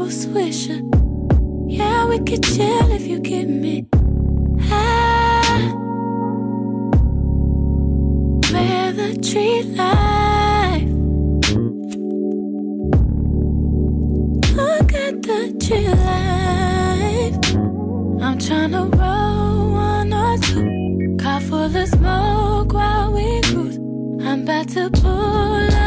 a swisher. Yeah, we could chill if you get me high. Where the tree life. Look at the tree life. I'm tryna roll one or two. Car full of smoke while we cruise. I'm about to pull up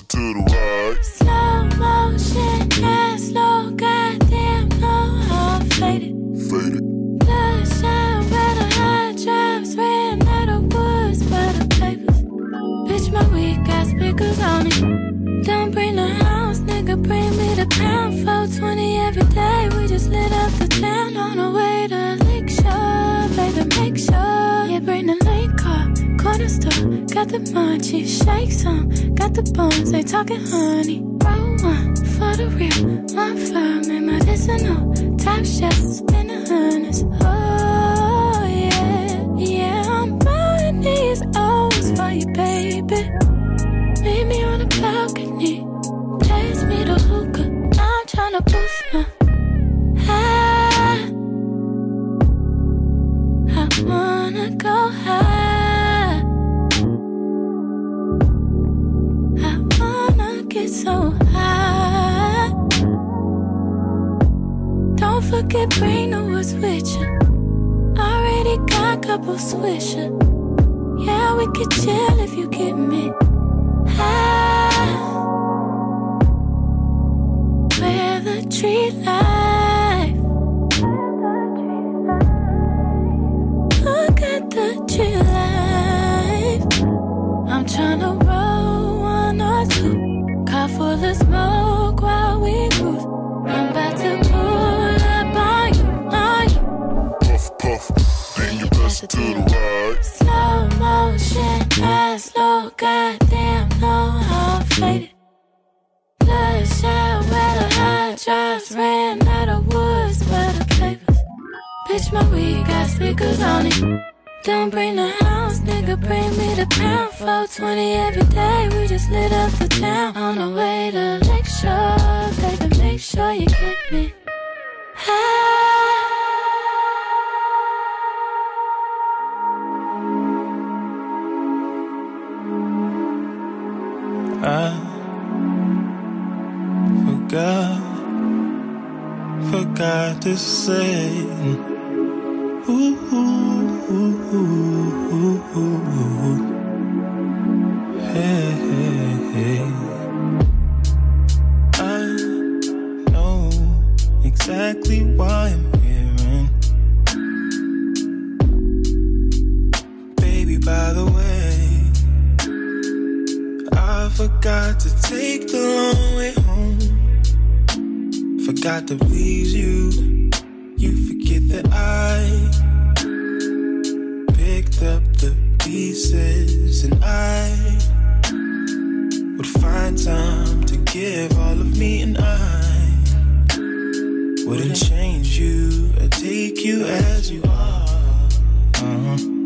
you to the right. Slow motion, yeah, slow, goddamn, no, I'm faded. Faded. Bloodshot, where the hot drops, ran out of woods, for the papers. Bitch, my weed got speakers on it. Don't bring the house, nigga, bring me the pound. 420 every day, we just lit up corner. Got the munchies, shake some, got the bones, they talking honey. Roll one for the real, one for me, medicinal. Top shelf, spin the hundreds. Oh, yeah, yeah, I'm buying these O's for you, baby. Forget, bring the words with you. Already got couple swisher. Yeah, we could chill if you get me high. Where the tree life. Look at the tree life. I'm tryna roll one or two. Car full of smoke right. Slow motion, yeah, slow, goddamn, no, I'm faded. Bloodshot, where the hot drops ran out of woods, where the papers. Bitch, my weed got speakers on it. Don't bring the house, nigga, bring me the pound. 420 every day, we just lit up the town. On the way to Shore, baby, make sure you get me high. Forgot to say. Ooh, ooh, ooh, ooh. Hey, hey, hey. I know exactly why I'm. And baby, by the way. I forgot to take the long way Forgot to please you. You forget that I picked up the pieces and I would find time to give all of me and I wouldn't change you or take you as you are. Uh-huh.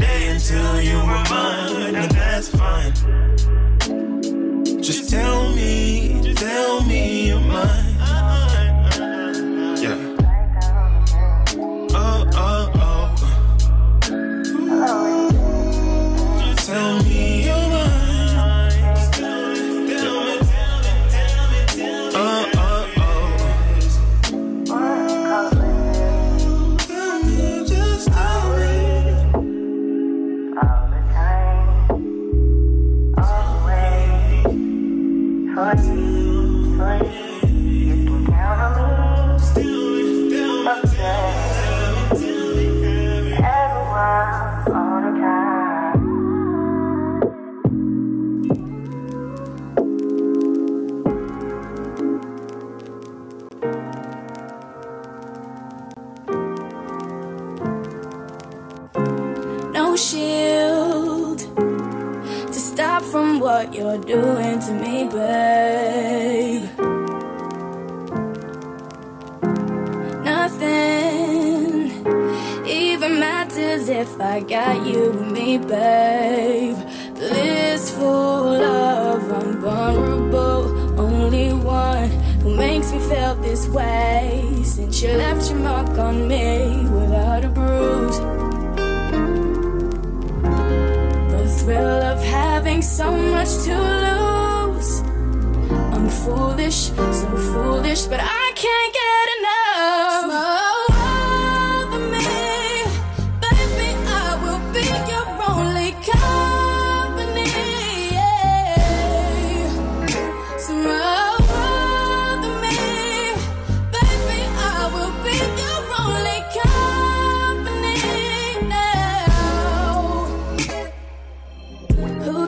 Day until you were mine, and that's fine. Just tell me, tell me you're mine.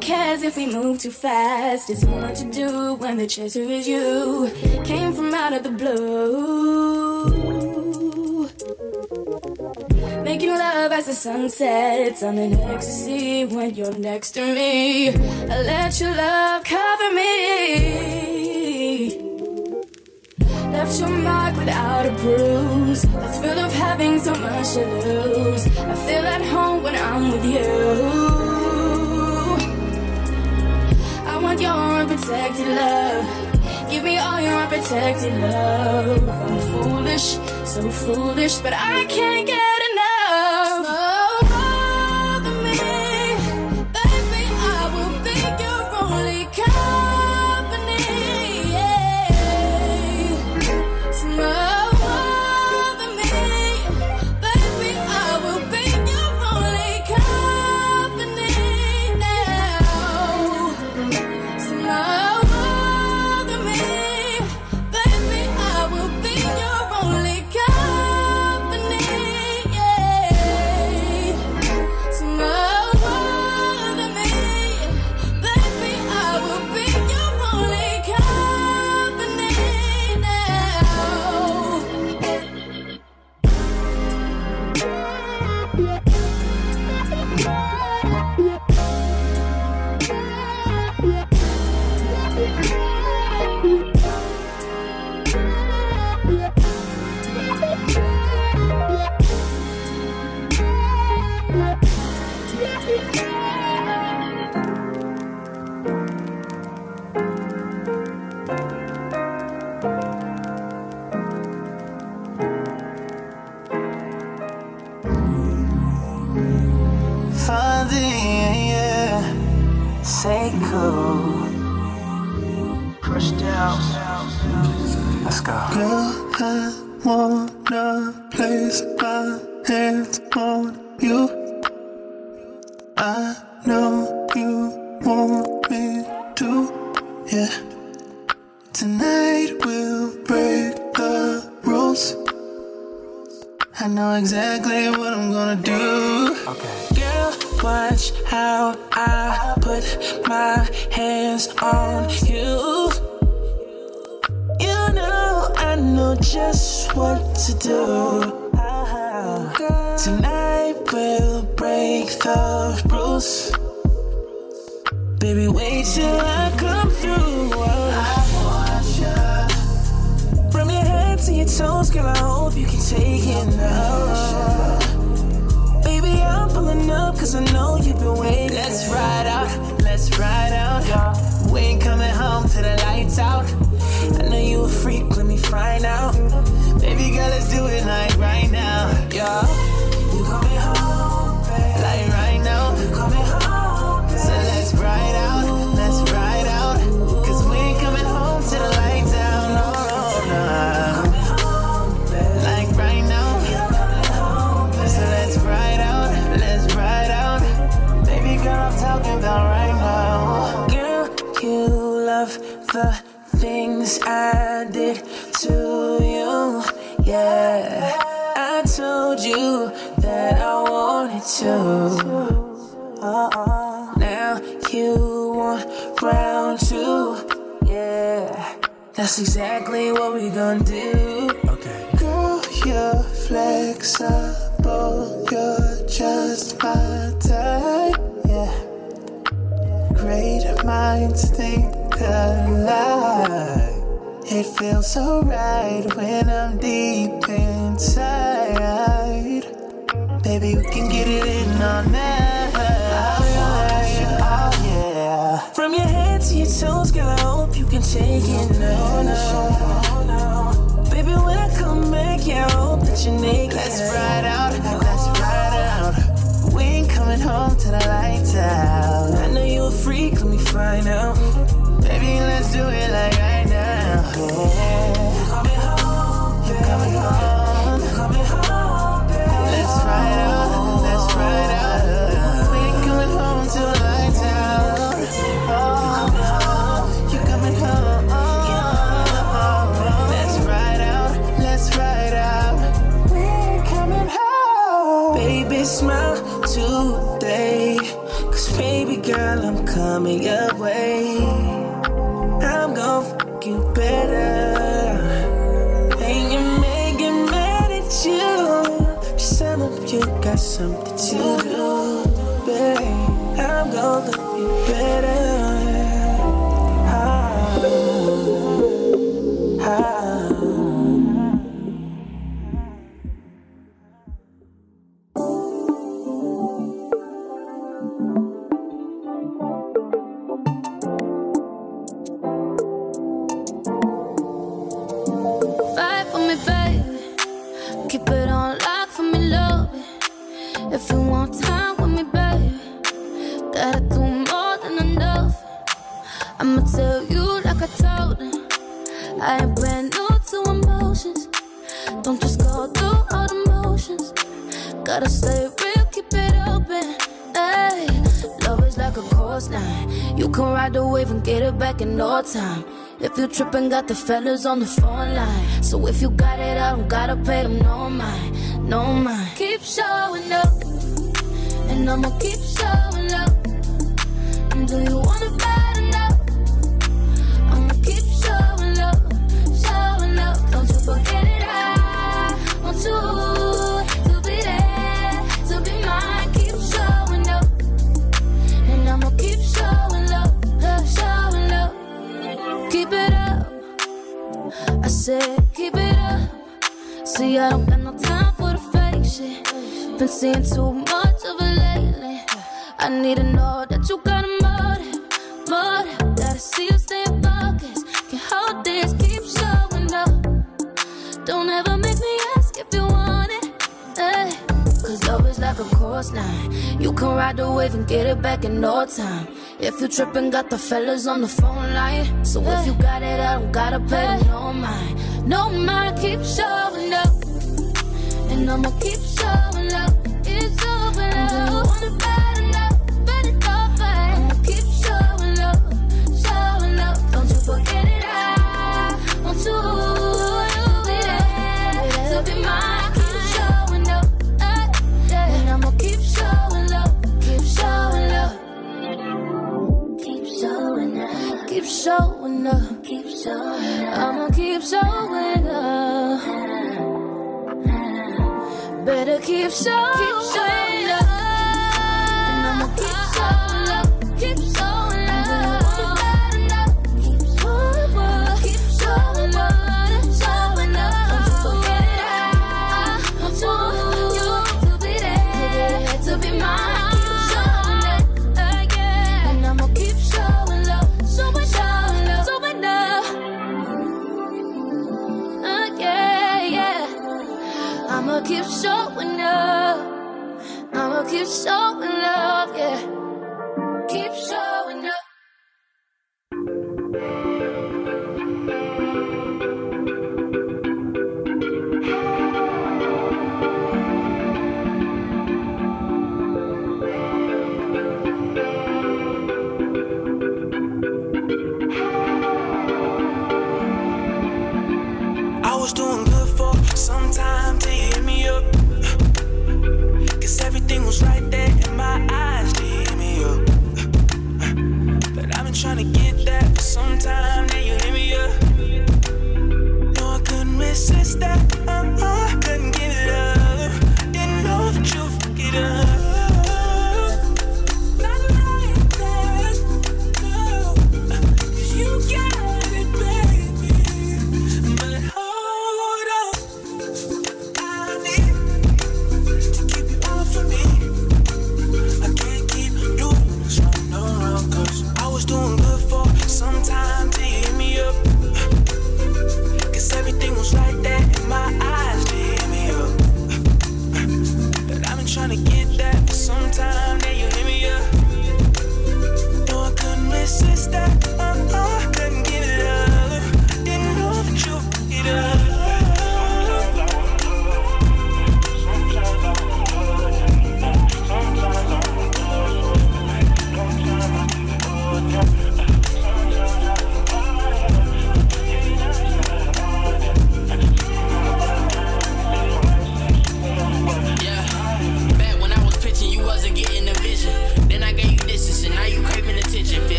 Cares if we move too fast? It's much to do when the chaser is you. Came from out of the blue. Making love as the sun sets. I'm in ecstasy when you're next to me. I let your love cover me. Left your mark without a bruise. The thrill of having so much to lose. I feel at home when I'm with you. Want your unprotected love. Give me all your unprotected love. I'm foolish, so foolish, but I can't get cool. Crushed down. Let's go. Girl, I wanna place my hands on you. I know you want me to, yeah. Tonight we'll break the rules. I know exactly what I'm gonna do. Okay. Girl, watch how I put my hands on you. You know I know just what to do. Tonight we'll break the rules. Baby, wait till I come through. I want you. From your head to your toes, girl, I hope you can take it now. Pulling up cause I know you've been waiting. Let's ride out, let's ride out. Yeah. We ain't coming home till the lights out. I know you a freak, let me find out. Baby girl, let's do it like right now. Yeah. The things I did to you. Yeah, I told you that I wanted to. Uh-uh. Now you want round two. Yeah, that's exactly what we gonna do. Okay. Girl, you're flexible. You're just my type. Yeah. Great minds think alike. It feels so right when I'm deep inside. Baby, we can get it in all night. Oh, yeah. From your head to your toes, girl, I hope you can take it now. No, no. Baby, when I come back, yeah, I hope that you're naked. Let's ride out, let's oh. ride out. We ain't coming home till the lights out. I know you a freak, let me find out. Baby, let's do it like right now. You're coming home, you're coming home, you're coming home, baby. Let's ride out, let's ride out. We ain't coming lights out. Oh, you're coming home. Let's ride out, let's ride out. We ain't coming home. Baby, smile today. Cause baby girl, I'm coming your way. You better. And you may get mad at you. Tell 'em you got something to do, babe. I'm gon' love you better. Time. If you trippin', got the fellas on the phone line. So if you got it, I don't gotta pay them no mind, no mind. Keep showing up, and I'ma keep showing up. And do you want it bad enough? I'ma keep showing up, showing up. Don't you forget it, I want you keep it up. See, I don't got no time for the fake shit. Been seeing too much of it lately. I need to know that you got a motive, motive. Gotta see you stay Cause love is like a course line. You can ride the wave and get it back in no time. If you trippin', got the fellas on the phone line. So if you got it, I don't gotta pay no mind. No mind, keep showing up. And I'ma keep showing up. Keep showing up. Do you want it bad enough? I'ma keep showing up. Better keep showing. Keep showing. keep showing up. I'ma keep showing up.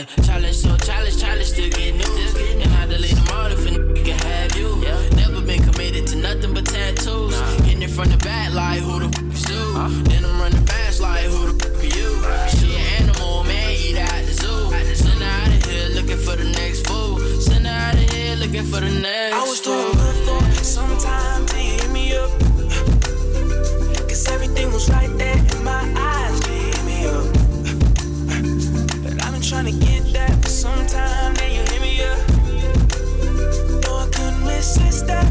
Yeah, challenge so challenge, challenge still get news. And I delete them all if a nigga have you. Never been committed to nothing but tattoos. Nah. Hitting it from the back like who the f is do. Then I'm running fast like who the f are you? She an animal, man, eat out the zoo. Send her out of here looking for the next fool. Send her out of here looking for the next. I was doing good for sometimes they hit me up. Cause everything was right there in my eyes, they hit me up tryna get that for some time, then you hit me up. No, I couldn't resist that.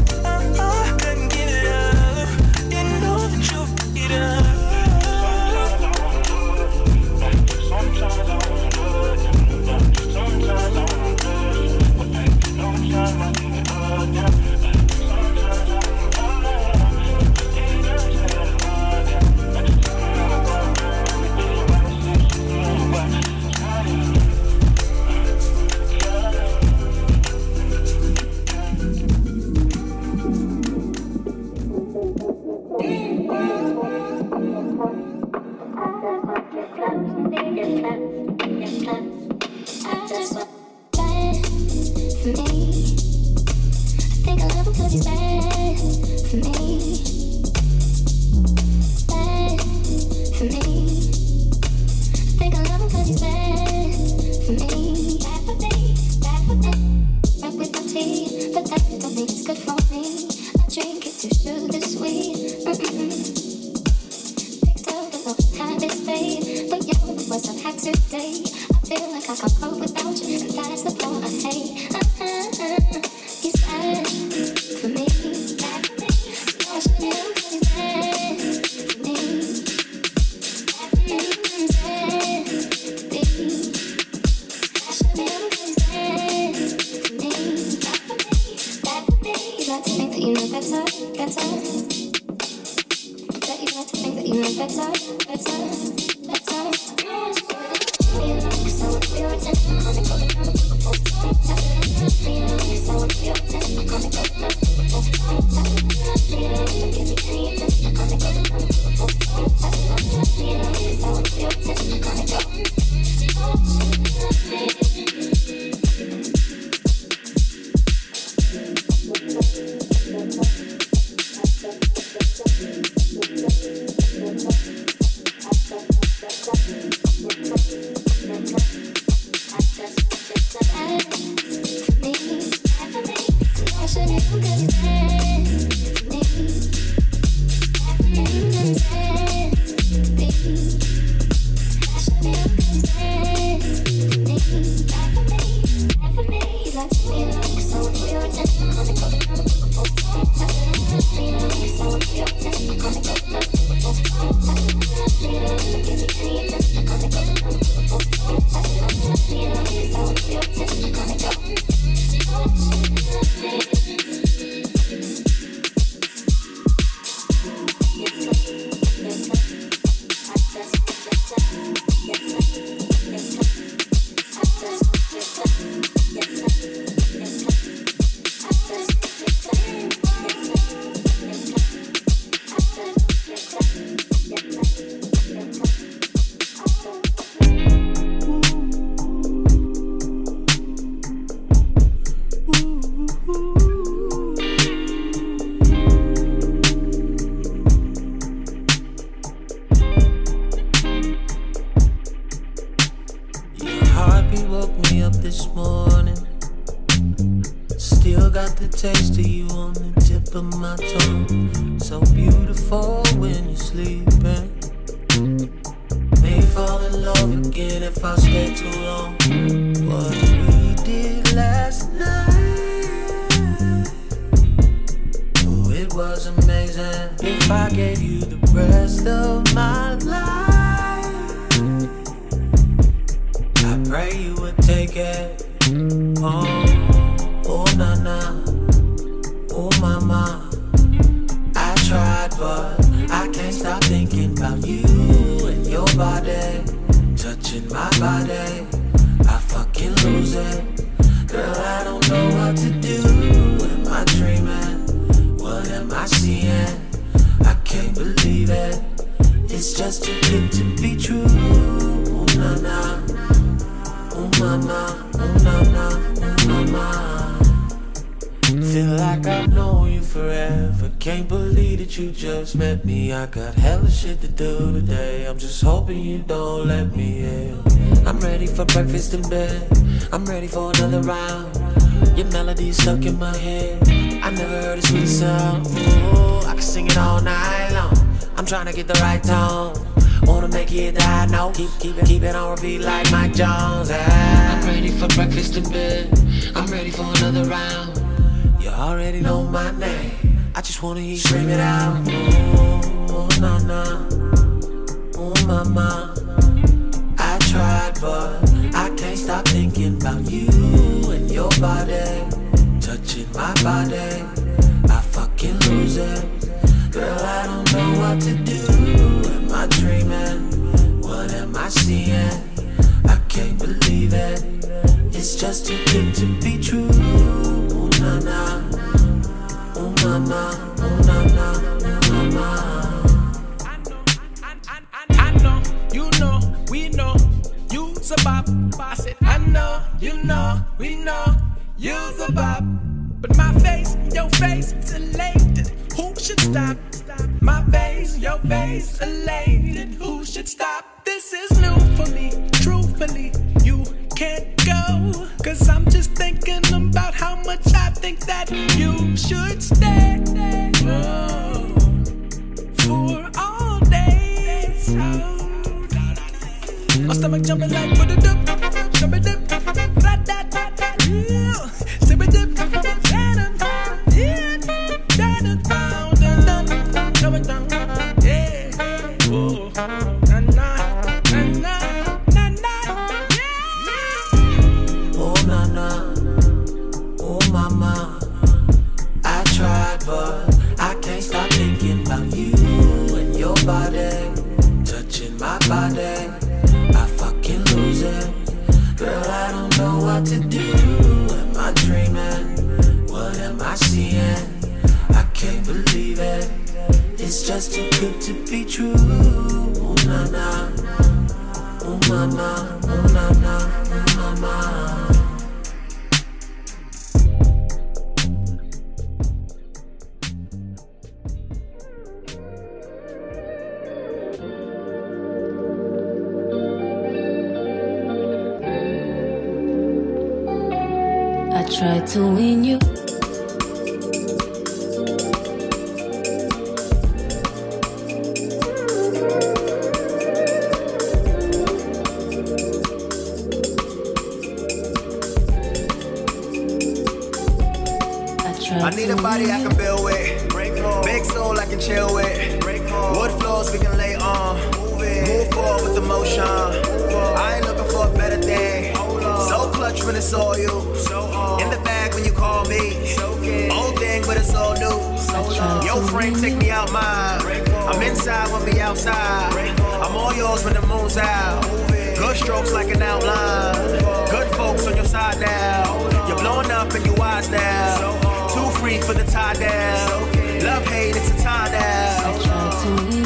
outside, outside. Still got the taste of you on the tip of my tongue. So beautiful when you're sleeping. May fall in love again if I stay too long. What we did last night. Oh, it was amazing. If I gave you the rest of my life, I pray you would take it. home. but I can't stop thinking about you and your body touching my body. I fucking lose it, girl. I don't know what to do. Am I dreaming? What am I seeing? I can't believe it. It's just too good to be true. Oh na na, oh mama, oh na na, oh mama. Feel like I know you forever. Can't believe that you just met me. I got hella shit to do today. I'm just hoping you don't let me in. I'm ready for breakfast in bed. I'm ready for another round. Your melody's stuck in my head. I never heard a sweet sound. Ooh, I can sing it all night long. I'm trying to get the right tone. Wanna make it die, now. Keep, keep it, keep it on repeat like Mike Jones. Ah. I'm ready for breakfast in bed. I'm ready for another round already know my name. I just wanna hear you scream it out. Ooh, na na, oh Ooh, mama. I tried, but I can't stop thinking about you and your body. Touching my body. I fucking lose it. Girl, I don't know what to do. Am I dreaming? What am I seeing? I can't believe it. It's just too good to be na, oh na na, na na. I know, you know, we know, you's a bop. I said, I know, you know, we know, you's a bop. But my face, your face, is elated. Who should stop? My face, your face, elated. Who should stop? jumping I can build with. Big soul I can chill with. Wood floors we can lay on. Move forward with emotion. I ain't looking for a better day. So clutch when it's all you. In the bag when you call me. Old thing, but it's all new. Yo, Frank, take me out mine. I'm inside when we outside. I'm all yours when the moon's out. Good strokes like an outline. Good folks on your side now. You're blowing up and you wise now. Free for the tie down. Love hate, it's a tie now.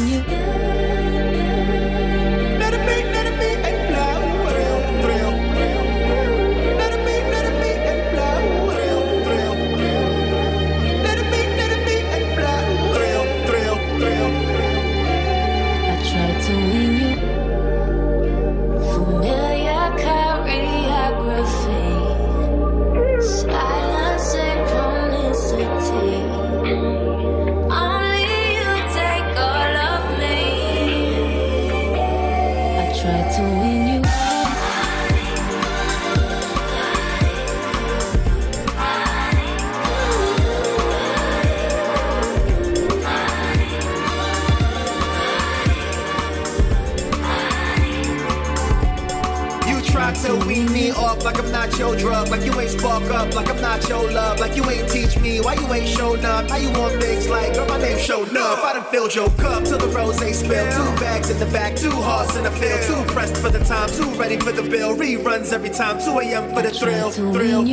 Not your drug, like you ain't spark up, like I'm not your love, like you ain't teach me why you ain't show up. how you want things like, girl, my name showed up. I done filled your cup till the rose spill. Two bags in the back, two hearts in the field, too pressed for the time, too ready for the bill. Reruns every time, 2 a.m. for the thrill, thrill,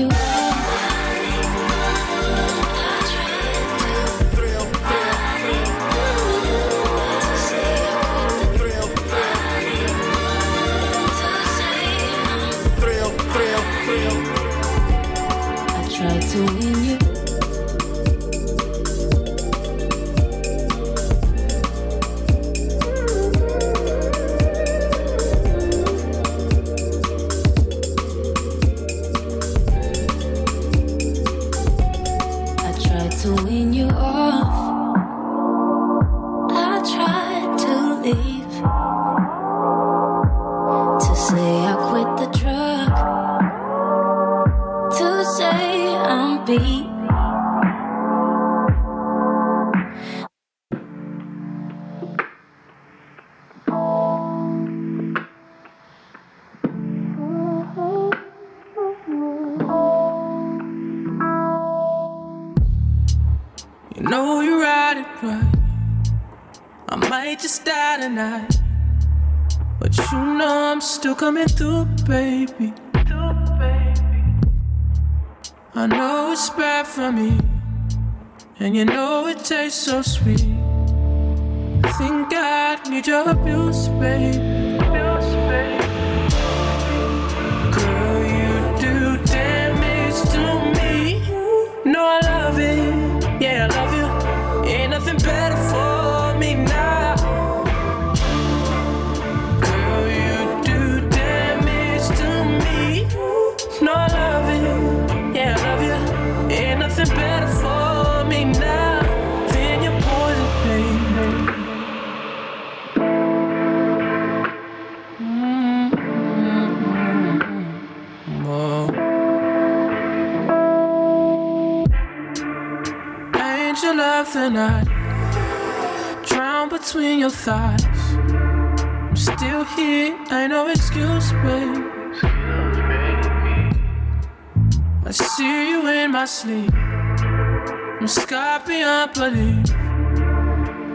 know I'm still coming through, baby. I know it's bad for me. And you know it tastes so sweet. I think I need your abuse, baby. Of drown between your thighs. I'm still here, ain't no excuse, babe. I see you in my sleep. I'm sky beyond belief.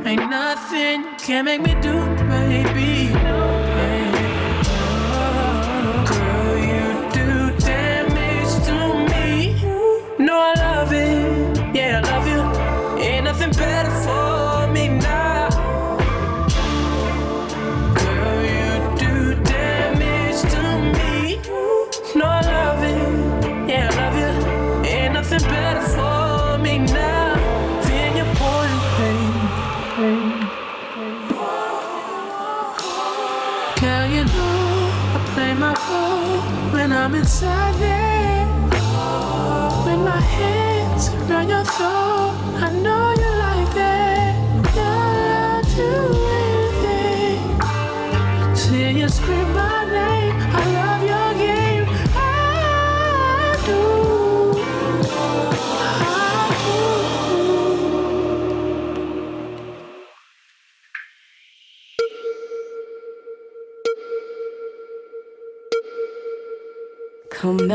Ain't nothing can make me do, baby. Girl,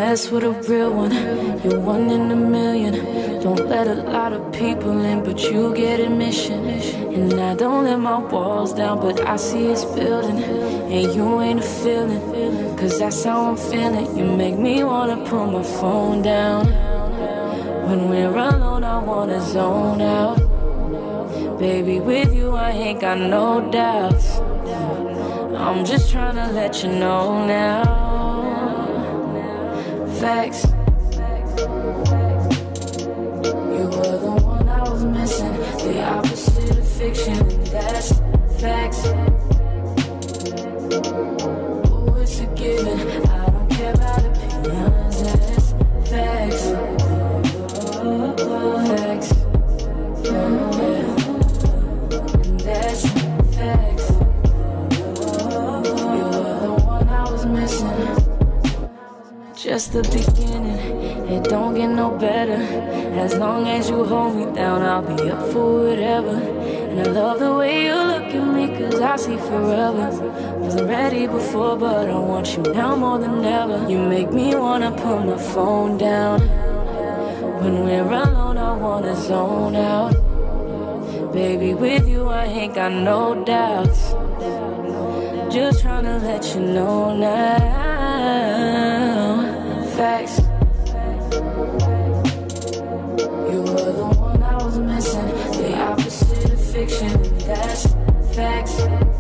mess with a real one, you're one in a million. Don't let a lot of people in, but you get admission. And I don't let my walls down, but I see it's building. And you ain't a feeling, cause that's how I'm feeling. You make me wanna put my phone down. When we're alone, I wanna zone out. Baby, with you, I ain't got no doubts. I'm just trying to let you know now facts. Just the beginning. It don't get no better. As long as you hold me down, I'll be up for whatever. And I love the way you look at me, cause I see forever. Wasn't ready before, but I want you now more than ever. You make me wanna put my phone down. When we're alone, I wanna zone out. Baby, with you, I ain't got no doubts. Just trying to let you know now facts. You were the one I was missing, the opposite of fiction, that's facts.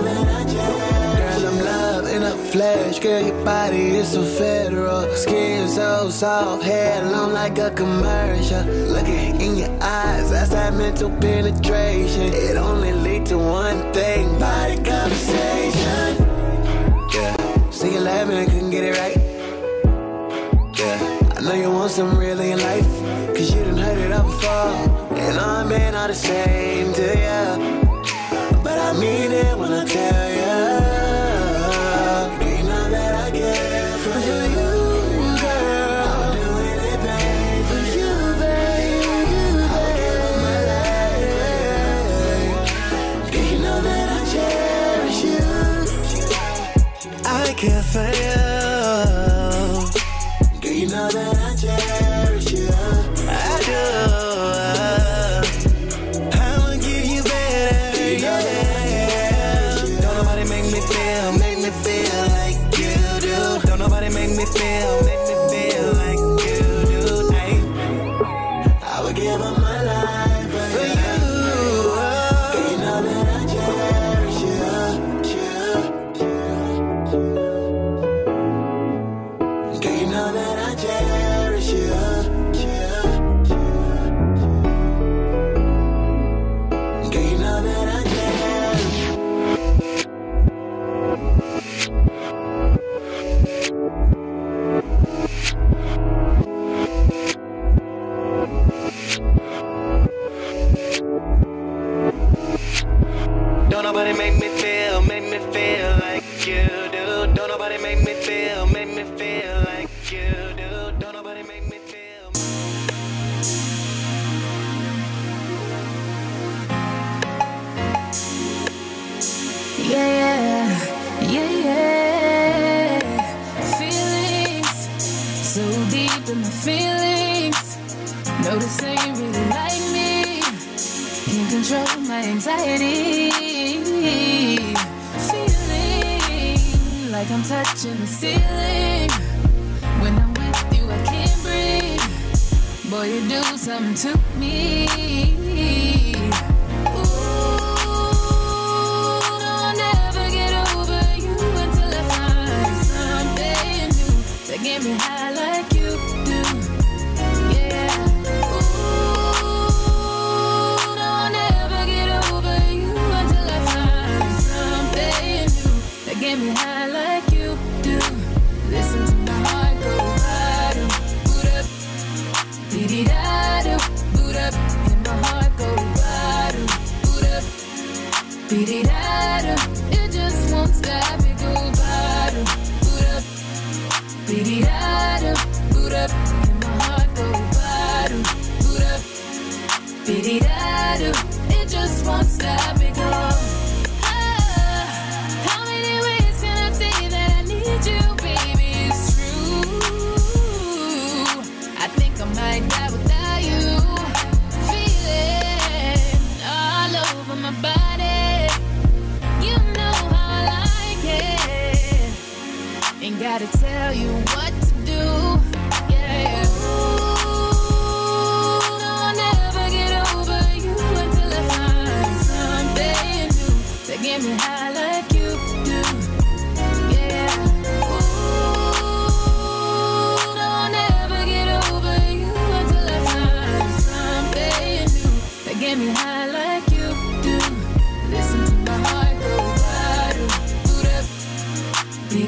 Girl, I'm love in a flash. Girl, your body is so federal. Skin so soft, hair long like a commercial. Looking in your eyes, that's that mental penetration. It only leads to one thing: body conversation. Yeah, see you laughing I couldn't get it right. Yeah, I know you want some really in life, cause you done heard it up before. And I'm in all the same to you. Mean it when I tell. You I'm touching the ceiling. When I'm with you, I can't breathe. Boy, you do something to me.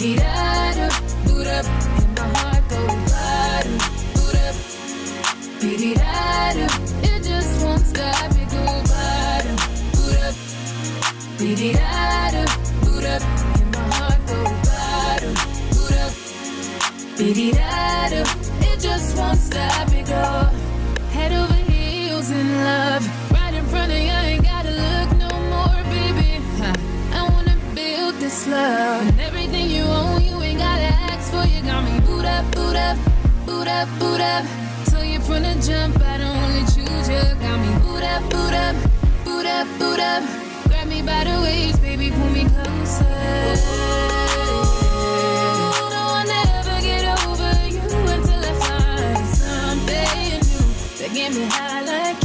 Da do, boo'd up, and my heart go bottom, boo'd up, da do. It just won't stop, it bottom, boo'd up, da do, boo'd up, and my heart go bottom, boo'd up. Be-de-da-do. It just won't stop it go Head over heels in love Right in front of you, I ain't gotta look no more, baby I wanna build this love boo'd up, boo'd up, boo'd up, Tell you from the jump, I don't only choose you Got me boo'd up, boo'd up, boo'd up, boo'd up. Grab me by the waist, baby, pull me closer. No, I'll never get over you until I find something new that get me high like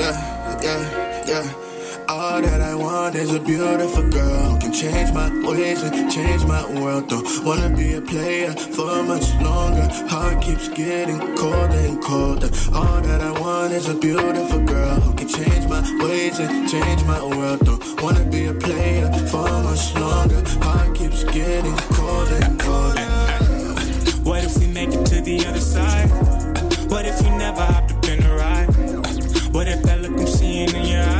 yeah, yeah, yeah. All that I want is a beautiful girl who can change my ways and change my world. Don't wanna be a player for much longer. Heart keeps getting colder and colder. All that I want is a beautiful girl who can change my ways and change my world. Don't wanna be a player for much longer. Heart keeps getting colder and colder. What if we make it to the other side? What if you never hopped up in the ride? What if that look I'm seeing in your eyes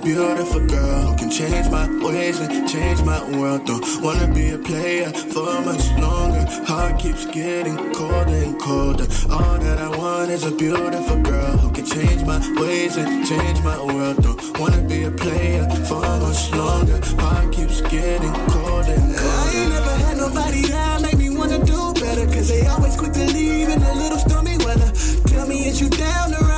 beautiful girl who can change my ways and change my world. Don't wanna be a player for much longer. Heart keeps getting colder and colder. All that I want is a beautiful girl who can change my ways and change my world. Don't wanna be a player for much longer. Heart keeps getting colder and colder. I ain't never had nobody that make me wanna do better. Cause they always quick to leave in a little stormy weather. Tell me, is you down to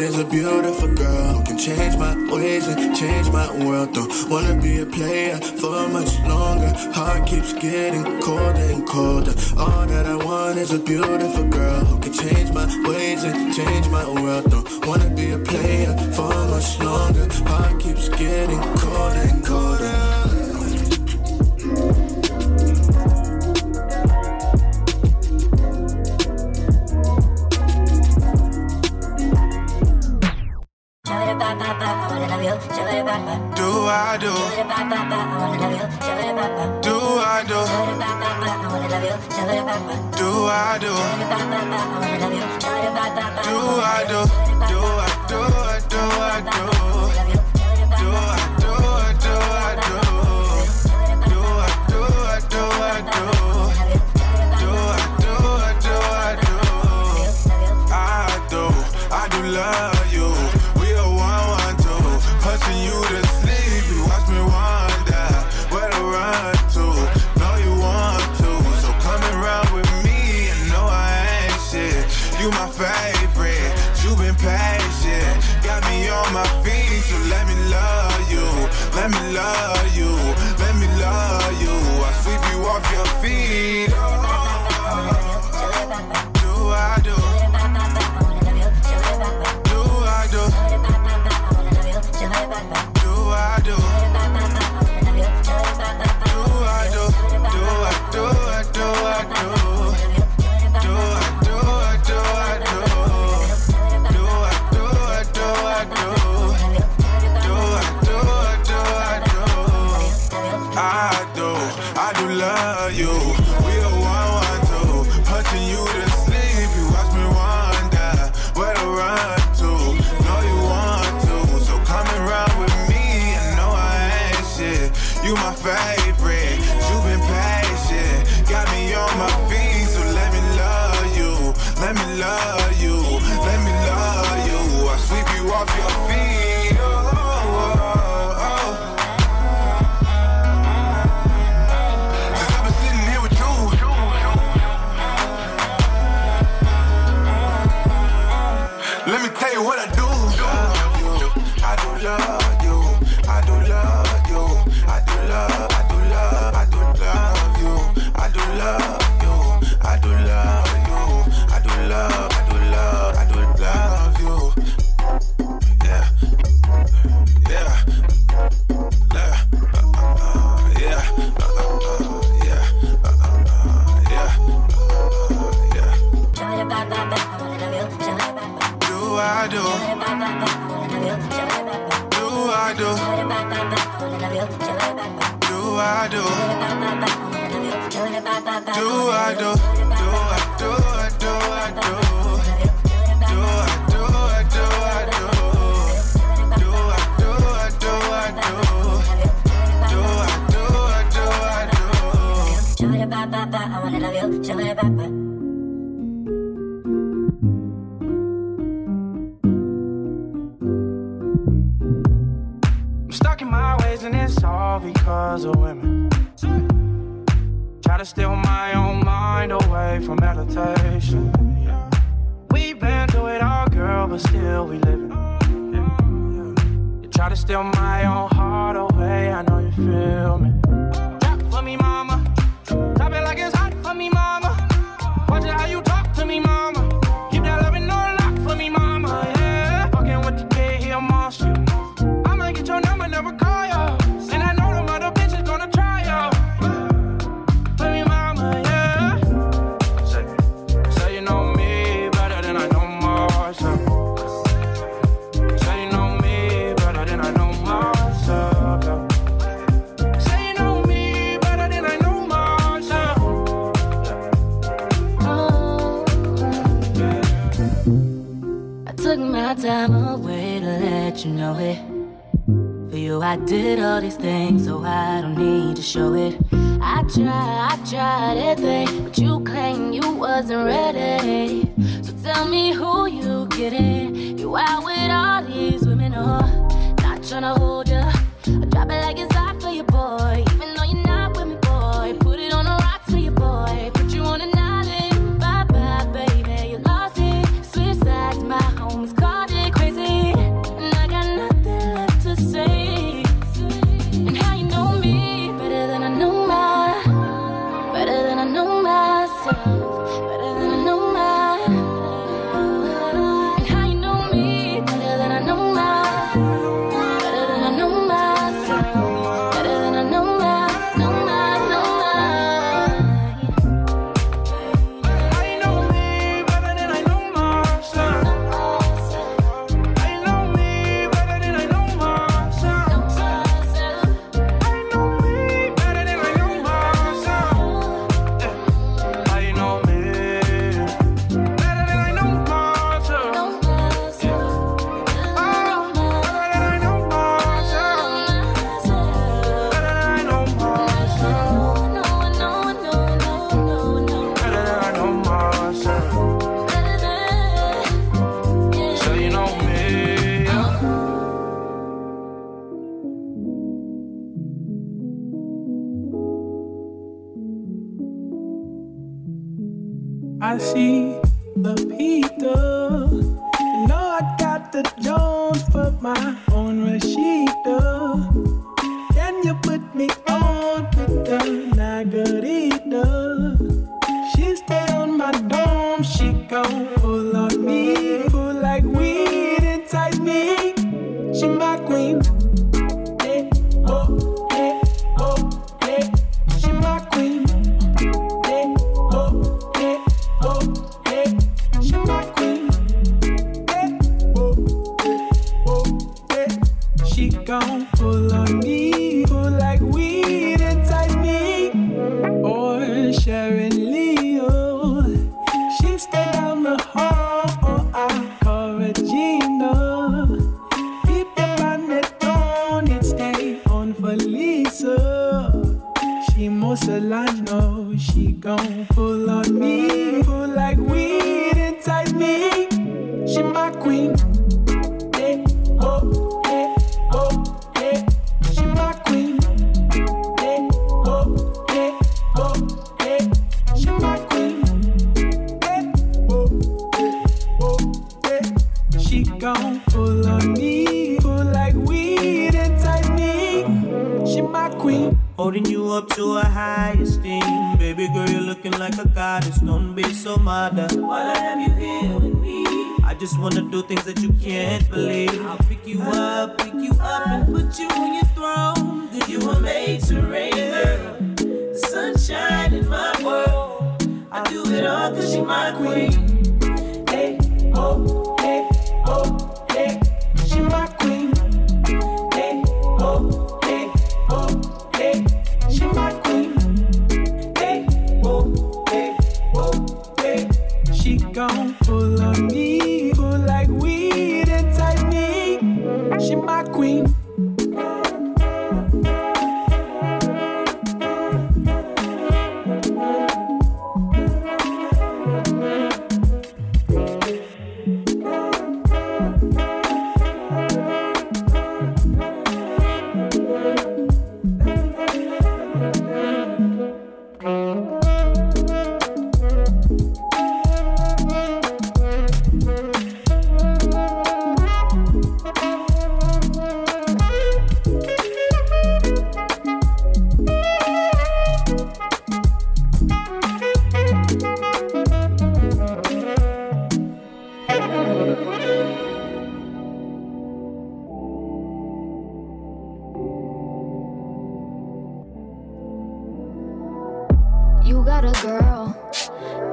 Is a beautiful girl who can change my ways and change my world. Don't wanna be a player for much longer. Heart keeps getting colder and colder. All that I want is a beautiful girl who can change my ways and change my world. Don't wanna be a player for much longer. Heart keeps getting colder and colder. I do? Do I do? Do I do? Do I do? Do I do? Do I do? Do Do I do? Do I do? Do I do? I do I do? Do I do? I do I do? Do I do? I do I do? Do I do? I do I do? I wanna love you, cause of women. Try to steal my own mind away from meditation. We've been through it all, girl, but still we living. You try to steal my own heart away, I know you feel me. did all these things, so I don't need to show it. I tried, I tried everything, but you claimed you wasn't ready. So tell me who you kidding? You out with all these women, or not trying to hold ya? I drop it like it's most all I know, she gon' pull on me, pull like weed, entice me. She my queen. don't matter. Why I have you here with me? I just wanna do things that you can't believe. I'll pick you up, pick you up, and put you on your throne. Did you were made to reign, girl. The sunshine in my world. I do it all cause you my queen. Got a girl,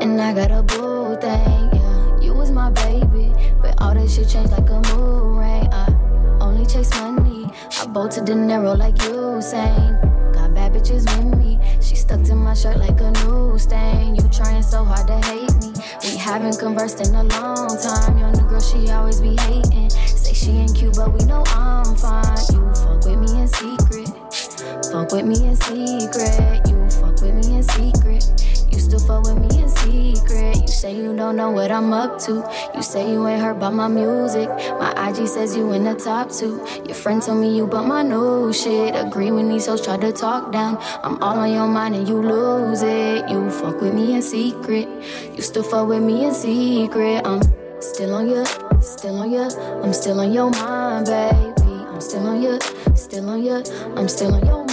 and I got a boo thing. Yeah, you was my baby, but all that shit changed like a mood ring. I uh. only chase money. I bolt to dinero like Usain. Got bad bitches with me. She stuck to my shirt like a new stain. You trying so hard to hate me. We haven't conversed in a long time. Your new girl, she always be hating. Say she ain't cute, but we know I'm fine. You fuck with me in secret. Fuck with me in secret. You fuck with me in secret. You still fuck with me in secret. You say you don't know what I'm up to. You say you ain't heard about my music. My IG says you in the top two. Your friend told me you bought my new shit. Agree when these hoes try to talk down. I'm all on your mind and you lose it. You fuck with me in secret. You still fuck with me in secret. I'm still on your, still on your, I'm still on your mind, baby. I'm still on your, still on your, I'm still on your mind,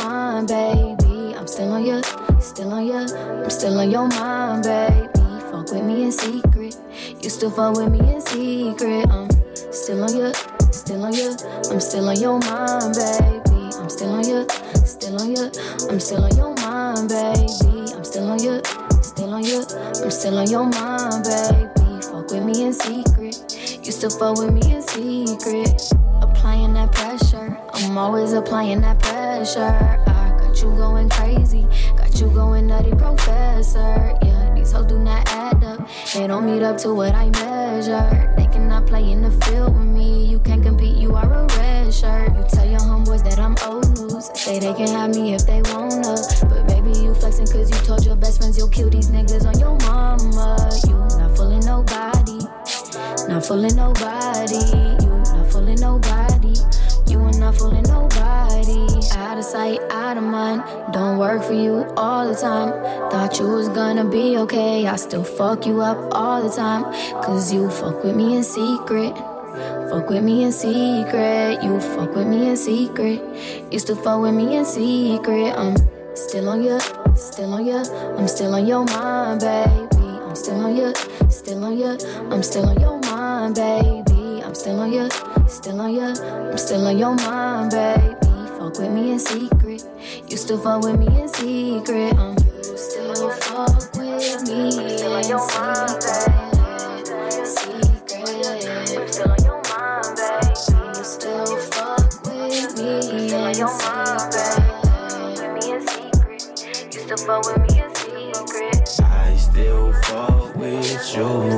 baby. I'm still on your, still on your, I'm still on your mind, baby. Fuck with me in secret. You still fuck with me in secret. I'm still on your, still on your, I'm still on your mind, baby. I'm still on your, still on your, I'm still on your mind, baby. I'm still on your, still on your, I'm still on your mind, baby. Fuck with me in secret. You still fuck with me in secret. Applying that pressure. I'm always applying that pressure. Got you going crazy. Got you going nutty, professor. Yeah, these hoes do not add up. They don't meet up to what I measure. They cannot play in the field with me. You can't compete, you are a red shirt. You tell your homeboys that I'm old news. Say they can have me if they wanna. But baby, you flexing cause you told your best friends you'll kill these niggas on your mama. You not fooling nobody. Not fooling nobody. You not fooling nobody. You are not fooling nobody. Out of sight, out of mind. Don't work for you all the time. Thought you was gonna be okay. I still fuck you up all the time. Cause you fuck with me in secret. Fuck with me in secret. You fuck with me in secret. You still fuck with me in secret. I'm still on your, still on your, I'm still on your mind, baby. I'm still on your, still on your, I'm still on your mind, baby. I'm still on your, still on your, I'm still on your mind, baby. Fuck with me in secret. You still fuck with me in secret. Um, you still fuck with me in secret. Secret. You still fuck with me in secret. You still fuck with me in secret. I still fuck with you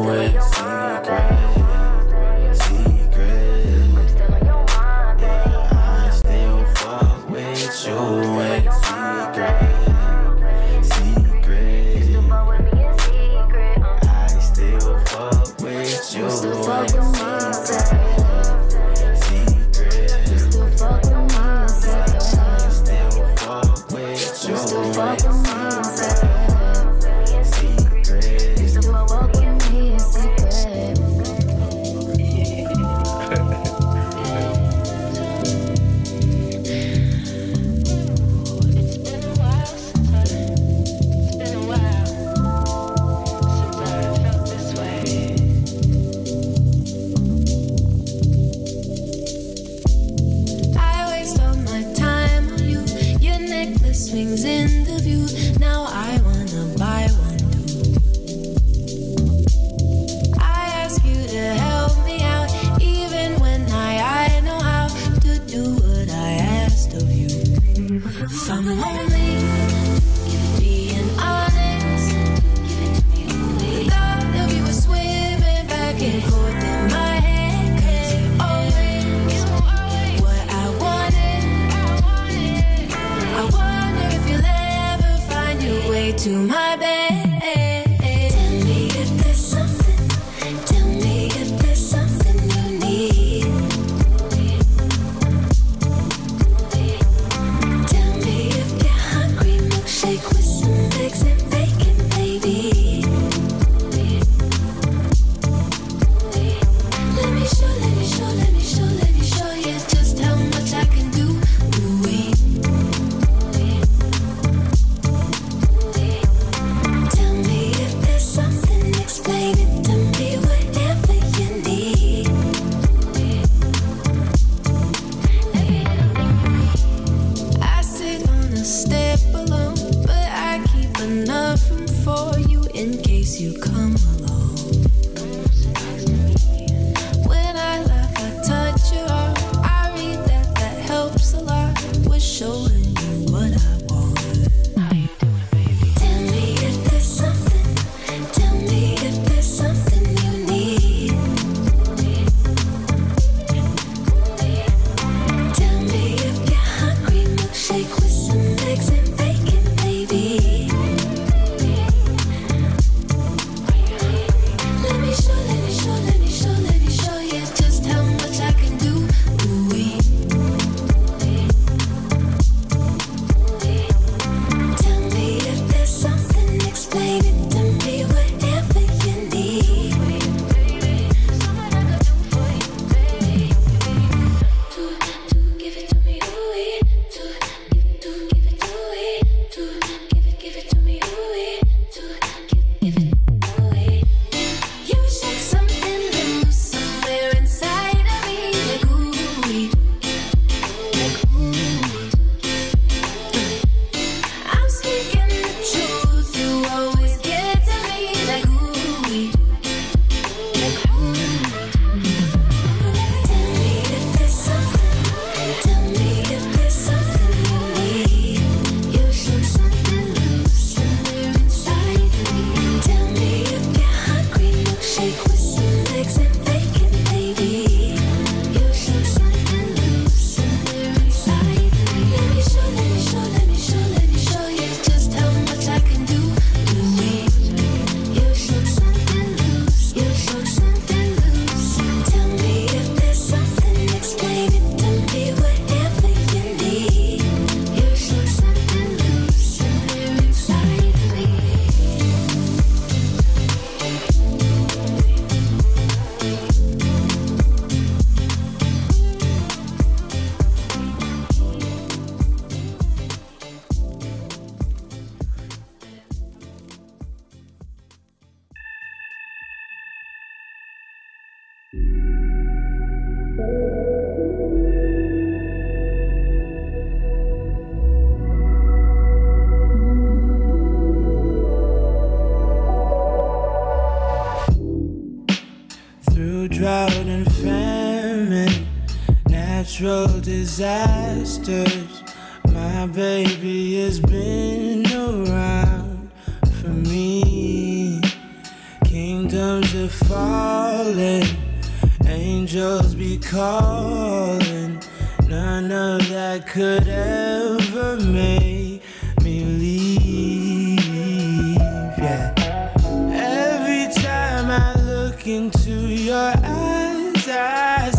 your eyes, I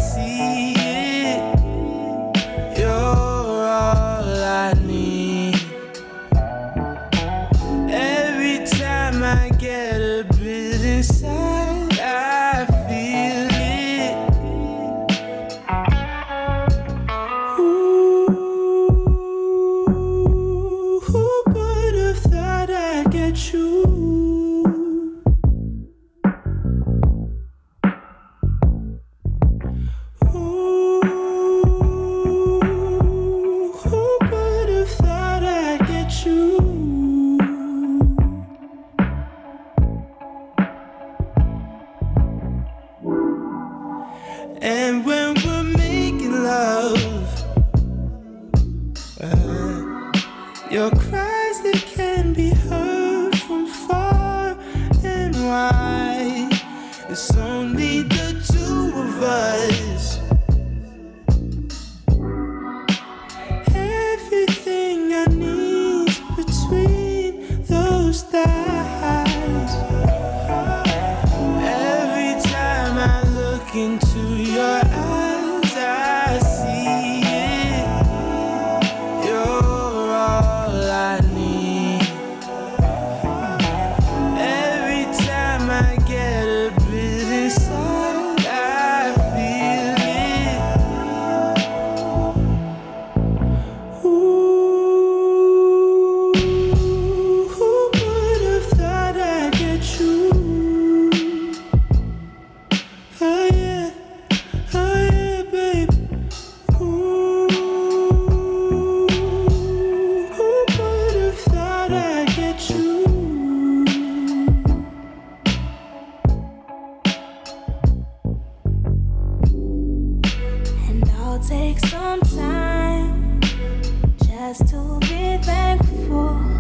Take some time just to be thankful.